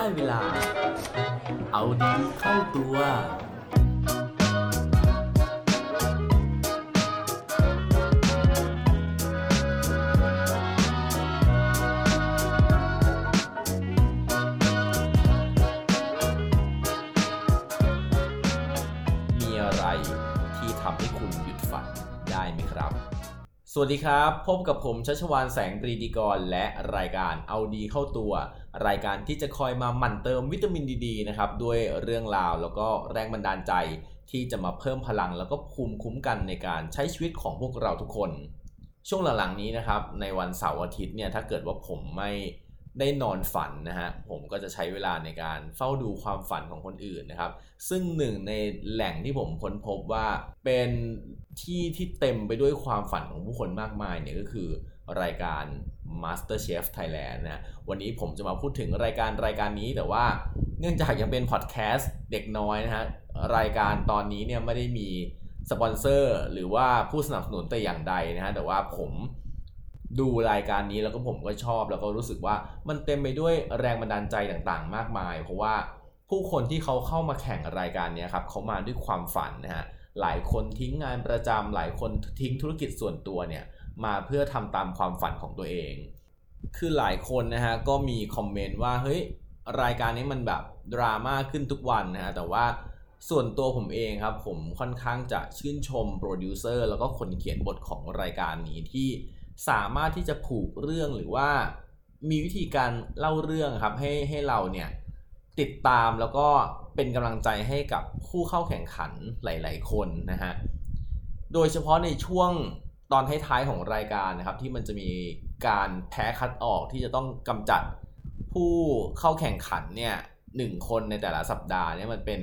ได้เวลา เอาดีเข้าตัว สวัสดีครับ พบกับผมชัชวานแสงปรีดีกร และรายการเอาดีเข้าตัว รายการที่จะคอยมาหมั่นเติมวิตามินดีนะครับ ด้วยเรื่องราวแล้วก็แรงบันดาลใจ ที่จะมาเพิ่มพลังแล้วก็ภูมิคุ้มกันในการใช้ชีวิตของพวกเราทุกคน ช่วงหลังๆนี้นะครับ ในวันเสาร์อาทิตย์เนี่ยถ้าเกิดว่าผมไม่ ได้นอนฝันนะฮะผมก็จะใช้เวลาในการเฝ้าดูความฝันของคนอื่นนะครับ ซึ่งหนึ่งในแหล่งที่ผมค้นพบว่าเป็นที่ที่เต็มไปด้วยความฝันของผู้คนมากมายเนี่ยก็คือรายการ MasterChef Thailand นะวันนี้ผมจะมาพูดถึงรายการรายการนี้แต่ว่าเนื่องจากยังเป็นพอดแคสต์เด็กน้อยนะฮะรายการตอนนี้เนี่ยไม่ได้มีสปอนเซอร์หรือว่าผู้สนับสนุนแต่อย่างใดนะฮะแต่ว่าผม ดูรายการนี้แล้วก็ผมก็ชอบแล้วก็รู้สึกว่ามันเต็มไปด้วยแรงบันดาลใจต่างๆ มากมาย เพราะว่าผู้คนที่เขาเข้ามาแข่งรายการนี้ครับเขามาด้วยความฝันนะฮะหลายคนทิ้งงานประจำหลายคนทิ้งธุรกิจส่วนตัวเนี่ยมาเพื่อทำตามความฝันของตัวเอง คือหลายคนนะฮะก็มีคอมเมนต์ว่าเฮ้ยรายการนี้มันแบบดราม่าขึ้นทุกวันนะฮะแต่ว่าส่วนตัวผมเองครับผมค่อนข้างจะชื่นชมโปรดิวเซอร์แล้วก็คนเขียนบทของรายการนี้ที่ สามารถที่จะผูกเรื่องหรือว่ามีวิธีการเล่าเรื่องครับให้ให้เราเนี่ยติดตามแล้วก็เป็นกำลังใจให้กับผู้เข้าแข่งขันหลาย ๆ คนนะฮะโดยเฉพาะในช่วงตอนท้ายๆของรายการนะครับที่มันจะมีการแพ้คัดออกที่จะต้องกำจัดผู้เข้าแข่งขันเนี่ยหนึ่งคนในแต่ละสัปดาห์เนี่ยมันเป็น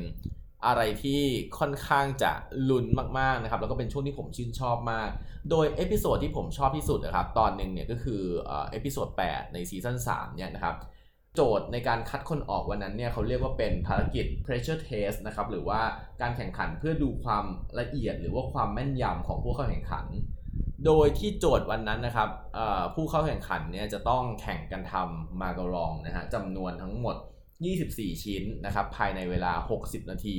อะไรที่ค่อนข้างจะลุ้นมากๆนะครับแล้วก็เป็นช่วงที่ผมชื่นชอบมาก โดย episode ที่ผมชอบที่สุดนะครับตอนหนึ่งเนี่ยก็คือ episode 8ใน season 3เนี่ยนะครับโจทย์ในการคัดคนออกวันนั้นเนี่ยเขาเรียกว่าเป็นภารกิจ pressure test นะครับหรือว่าการแข่งขันเพื่อดูความละเอียดหรือว่าความแม่นยำของผู้เข้าแข่งขัน โดยที่โจทย์วันนั้นนะครับผู้เข้าแข่งขันเนี่ยจะต้องแข่งกันทำมาการองนะฮะจำนวนทั้งหมด 24 ชิ้นนะครับภายในเวลา 60 นาที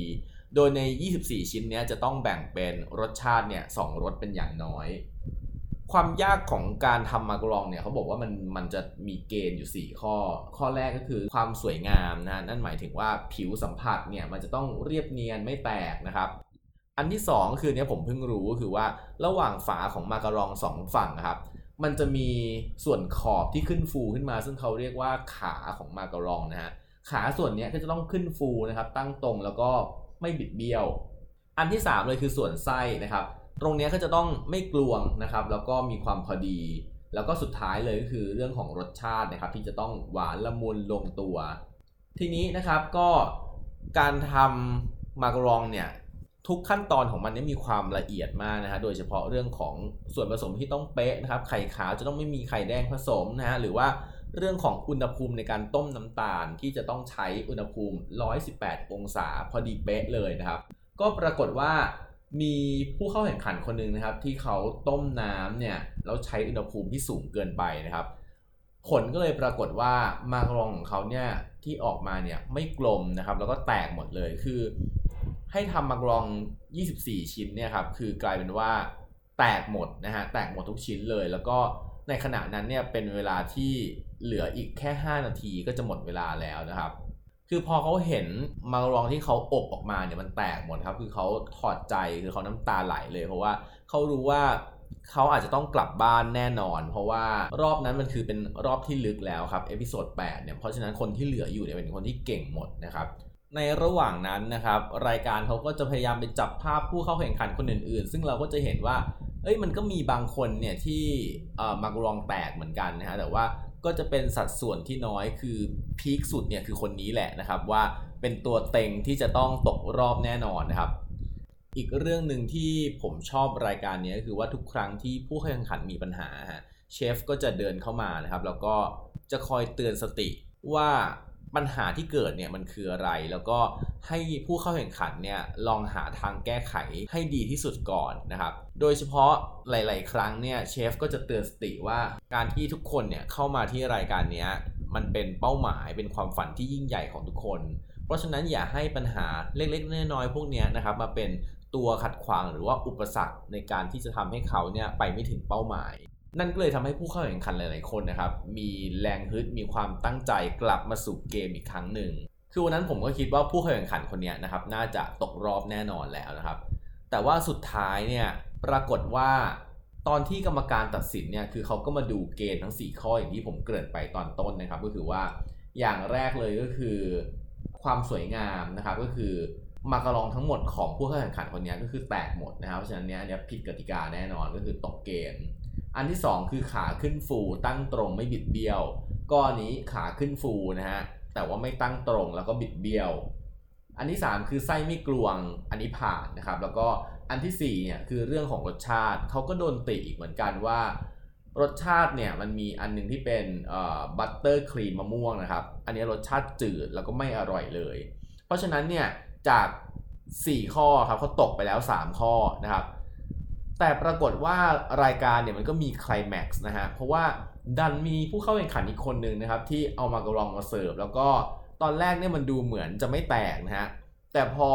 โดยใน 24 ชิ้นนี้จะต้องแบ่งเป็นรสชาติเนี่ยสรสเป็นอย่างน้อย ความยากของการทำมากรองเนี่ยเขาบอกว่ามันมันจะมีเกณฑ์อยู่ 4 ข้อ ข้อแรกก็คือความสวยงามนะนั่นหมายถึงว่าผิวสัมผัสเนี่ยมันจะต้องเรียบเนียนไม่แตกนะครับอันที่ 2 คือเนี้ยผมเพิ่งรู้ก็คือว่าระหว่างฝาของมาการองสองฝั่งครับมันจะมีส่วนขอบที่ขึ้นฟูขึ้นมา ซึ่งเขาเรียกว่าขาของมาการองนะฮะ ขาส่วนนี้ก็จะต้องขึ้นฟูนะครับ ตั้งตรงแล้วก็ไม่บิดเบี้ยว อันที่ 3 เลยคือส่วนไส้นะครับ ตรงนี้ก็จะต้องไม่กลวงนะครับ แล้วก็มีความพอดี แล้วก็สุดท้ายเลยก็คือเรื่องของรสชาตินะครับ ที่จะต้องหวานละมุนลงตัว ทีนี้นะครับก็การทำมากรองเนี่ยทุกขั้นตอนของมันนี่มีความละเอียดมากนะฮะ โดยเฉพาะเรื่องของส่วนผสมที่ต้องเป๊ะนะครับ ไข่ขาวจะต้องไม่มีไข่แดงผสมนะฮะ หรือว่า เรื่องของอุณหภูมิในการต้มน้ำตาลที่จะต้องใช้อุณหภูมิ 118 องศาพอดีเป๊ะเลยนะครับ ก็ปรากฏว่ามีผู้เข้าแข่งขันคนหนึ่งนะครับ ที่เขาต้มน้ำเนี่ยแล้วใช้อุณหภูมิที่สูงเกินไปนะครับ ผลก็เลยปรากฏว่ามากรองของเขาเนี่ยที่ออกมาเนี่ยไม่กลมนะครับ แล้วก็แตกหมดเลยคือ ให้ทำมากรอง 24 ชิ้นเนี่ยครับคือกลายเป็นว่าแตกหมดนะฮะแตกหมดทุกชิ้นเลยแล้วก็ ในขณะนั้นเนี่ยเป็นเวลาที่เหลืออีกแค่ 5 นาทีก็จะหมดเวลาแล้วนะครับ คือพอเขาเห็นมาการองที่เขาอบออกมาเนี่ยมันแตกหมดครับ คือเขาถอดใจคือเขาน้ำตาไหลเลยเพราะว่าเขารู้ว่าเขาอาจจะต้องกลับบ้านแน่นอน เพราะว่ารอบนั้นมันคือเป็นรอบที่ลึกแล้วครับ episode 8เนี่ยเพราะฉะนั้นคนที่เหลืออยู่เนี่ยเป็นคนที่เก่งหมดนะครับ ในระหว่างนั้นนะครับ รายการเขาก็จะพยายามไปจับภาพผู้เข้าแข่งขันคนอื่นๆ ซึ่งเราก็จะเห็นว่า เอ้ยมันก็มีบางคนเนี่ยที่มาการองแตกเหมือนกันนะฮะแต่ว่าก็จะเป็นสัดส่วนที่น้อยคือพีคสุดเนี่ยคือคนนี้แหละนะครับว่าเป็นตัวเต็งที่จะต้องตกรอบแน่นอนนะครับ อีกเรื่องหนึ่งที่ผมชอบรายการนี้ก็คือว่าทุกครั้งที่ผู้แข่งขันมีปัญหาฮะเชฟก็จะเดินเข้ามานะครับ แล้วก็จะคอยเตือนสติว่า ปัญหาที่เกิดเนี่ยมันคืออะไร แล้วก็ให้ผู้เข้าแข่งขันเนี่ยลองหาทางแก้ไขให้ดีที่สุดก่อนนะครับ โดยเฉพาะหลาย ๆ ครั้งเนี่ยเชฟก็จะเตือนสติว่าการที่ทุกคนเนี่ยเข้ามาที่รายการนี้มันเป็นเป้าหมายเป็นความฝันที่ยิ่งใหญ่ของทุกคน เพราะฉะนั้นอย่าให้ปัญหาเล็ก ๆ น้อย ๆ พวกนี้นะครับมาเป็นตัวขัดขวางหรือว่าอุปสรรคในการที่จะทำให้เขาเนี่ยไปไม่ถึงเป้าหมาย นั่นก็เลยทำให้ผู้เข้าแข่งขันหลาย ๆ คนนะครับ มีแรงฮึดมีความตั้งใจกลับมาสู่เกมอีกครั้งหนึ่ง คือวันนั้นผมก็คิดว่าผู้เข้าแข่งขันคนนี้นะครับ น่าจะตกรอบแน่นอนแล้วนะครับ แต่ว่าสุดท้ายเนี่ยปรากฏว่าตอนที่กรรมการตัดสินเนี่ยคือเขาก็มาดูเกณฑ์ทั้ง 4 ข้ออย่างที่ผมเกริ่นไปตอนต้นนะครับ ก็คือว่าอย่างแรกเลยก็คือ ความสวยงามนะครับก็คือมากระลองทั้งหมดของผู้เข้าแข่งขันคนนี้ก็คือแตกหมดนะครับเพราะฉะนั้นเนี้ยเนี่ยผิดกติกาแน่นอนก็คือตกเกณฑ์ อันที่ 2 คือขาขึ้นฟูตั้งตรงไม่บิดเบี้ยว ก้อนนี้ขาขึ้นฟูนะฮะแต่ว่าไม่ตั้งตรงแล้วก็บิดเบี้ยว อันที่ 3 คือไส้ไม่กลวงอันนี้ผ่านนะครับ แล้วก็อันที่4เนี่ยคือเรื่องของรสชาติเขาก็โดนติอีกเหมือนกันว่ารสชาติเนี่ยมันมีอันหนึงที่เป็นบัตเตอร์ครีมมะม่วงนะครับ อันนี้รสชาติจืดแล้วก็ไม่อร่อยเลย เพราะฉะนั้นเนี่ยจาก 4 ข้อครับเขาตกไปแล้ว 3 ข้อนะครับ แต่ปรากฏว่ารายการเนี่ยมันก็มีคลแม็กซ์นะฮะ เพราะว่าดันมีผู้เข้าแข่งขันอีกคนหนึ่งนะครับ ที่เอามากรองมาเสิร์ฟ แล้วก็ตอนแรกเนี่ยมันดูเหมือนจะไม่แตกนะฮะ แต่พอ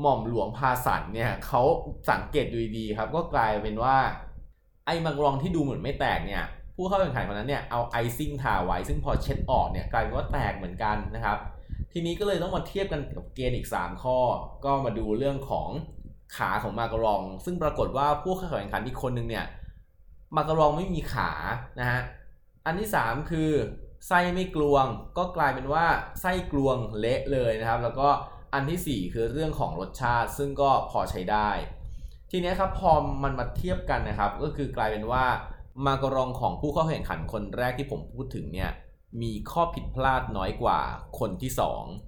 หม่อมหลวงพาสันเนี่ยเขาสังเกตดูดีๆครับ ก็กลายเป็นว่า ไอ้มากรองที่ดูเหมือนไม่แตกเนี่ย ผู้เข้าแข่งขันคนนั้นเนี่ยเอาไอซิ่งทาไว้ ซึ่งพอเช็ดออกเนี่ยกลายเป็นว่าแตกเหมือนกันนะครับ ทีนี้ก็เลยต้องมาเทียบกันกับเกณฑ์อีก 3 ข้อ ก็มาดูเรื่องของ ขาของมากรอง ซึ่งปรากฏว่าผู้เข้าแข่งขันอีกคนนึงเนี่ยมากรองไม่มีขานะฮะอันที่ 3 คือไส้ไม่กลวง ก็กลายเป็นว่าไส้กลวงเละเลยนะครับ แล้วก็อันที่ 4 คือเรื่องของรสชาติ ซึ่งก็พอใช้ได้ ทีนี้ครับพอมันมาเทียบกันนะครับ ก็คือกลายเป็นว่ามากรองของผู้เข้าแข่งขันคนแรกที่ผมพูดถึงเนี่ยมีข้อผิดพลาดน้อยกว่าคนที่ 2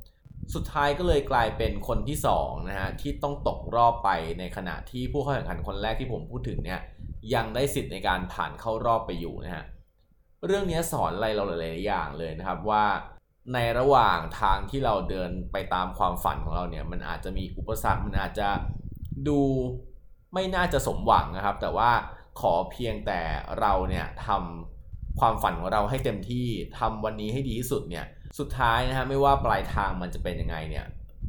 สุดท้ายก็เลยกลายเป็นคนที่2นะฮะที่ต้องตกรอบไปในขณะที่ผู้เข้าแข่งขันคนแรกที่ผมพูดถึงเนี่ยยังได้สิทธิ์ในการผ่านเข้ารอบไปอยู่นะฮะเรื่องนี้สอนอะไรเราหลาย ๆ อย่างเลยนะครับว่าในระหว่างทางที่เราเดินไปตามความฝันของเราเนี่ยมันอาจจะมีอุปสรรคมันอาจจะดูไม่น่าจะสมหวังนะครับ แต่ว่าขอเพียงแต่เราเนี่ยทำความฝันของเราให้เต็มที่ทำวันนี้ให้ดีที่สุดเนี่ย สุดท้ายนะฮะไม่ว่าปลายทางมันจะเป็นยังไงเนี่ย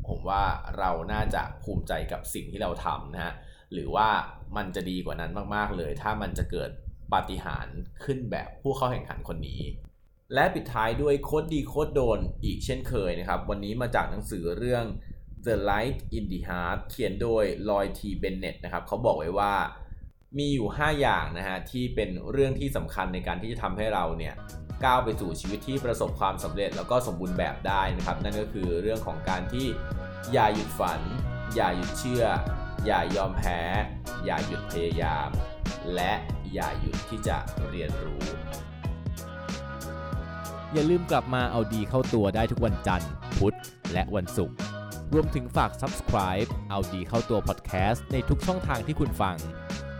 ผมว่าเราน่าจะภูมิใจกับสิ่งที่เราทำนะฮะหรือว่ามันจะดีกว่านั้นมากๆเลย ถ้ามันจะเกิดปาฏิหาริย์ขึ้นแบบผู้เข้าแข่งขันคนนี้ และปิดท้ายด้วยโคดดีโคดโดนอีกเช่นเคยนะครับ วันนี้มาจากหนังสือเรื่อง The Light in the Heart เขียนโดยลอยทีเบนเน็ตนะครับเขาบอกไว้ว่ามีอยู่ 5 อย่างนะฮะที่เป็นเรื่องที่สำคัญในการที่จะทำให้เราเนี่ย ก้าวไปสู่ชีวิตที่ประสบความสำเร็จแล้วก็สมบูรณ์แบบได้นะครับ นั่นก็คือเรื่องของการที่อย่าหยุดฝัน อย่าหยุดเชื่อ อย่ายอมแพ้ อย่าหยุดพยายาม และอย่าหยุดที่จะเรียนรู้ อย่าลืมกลับมาเอาดีเข้าตัวได้ทุกวันจันทร์ พุธ และวันศุกร์รวมถึงฝาก subscribe เอาดีเข้าตัว podcast ในทุกช่องทางที่คุณฟัง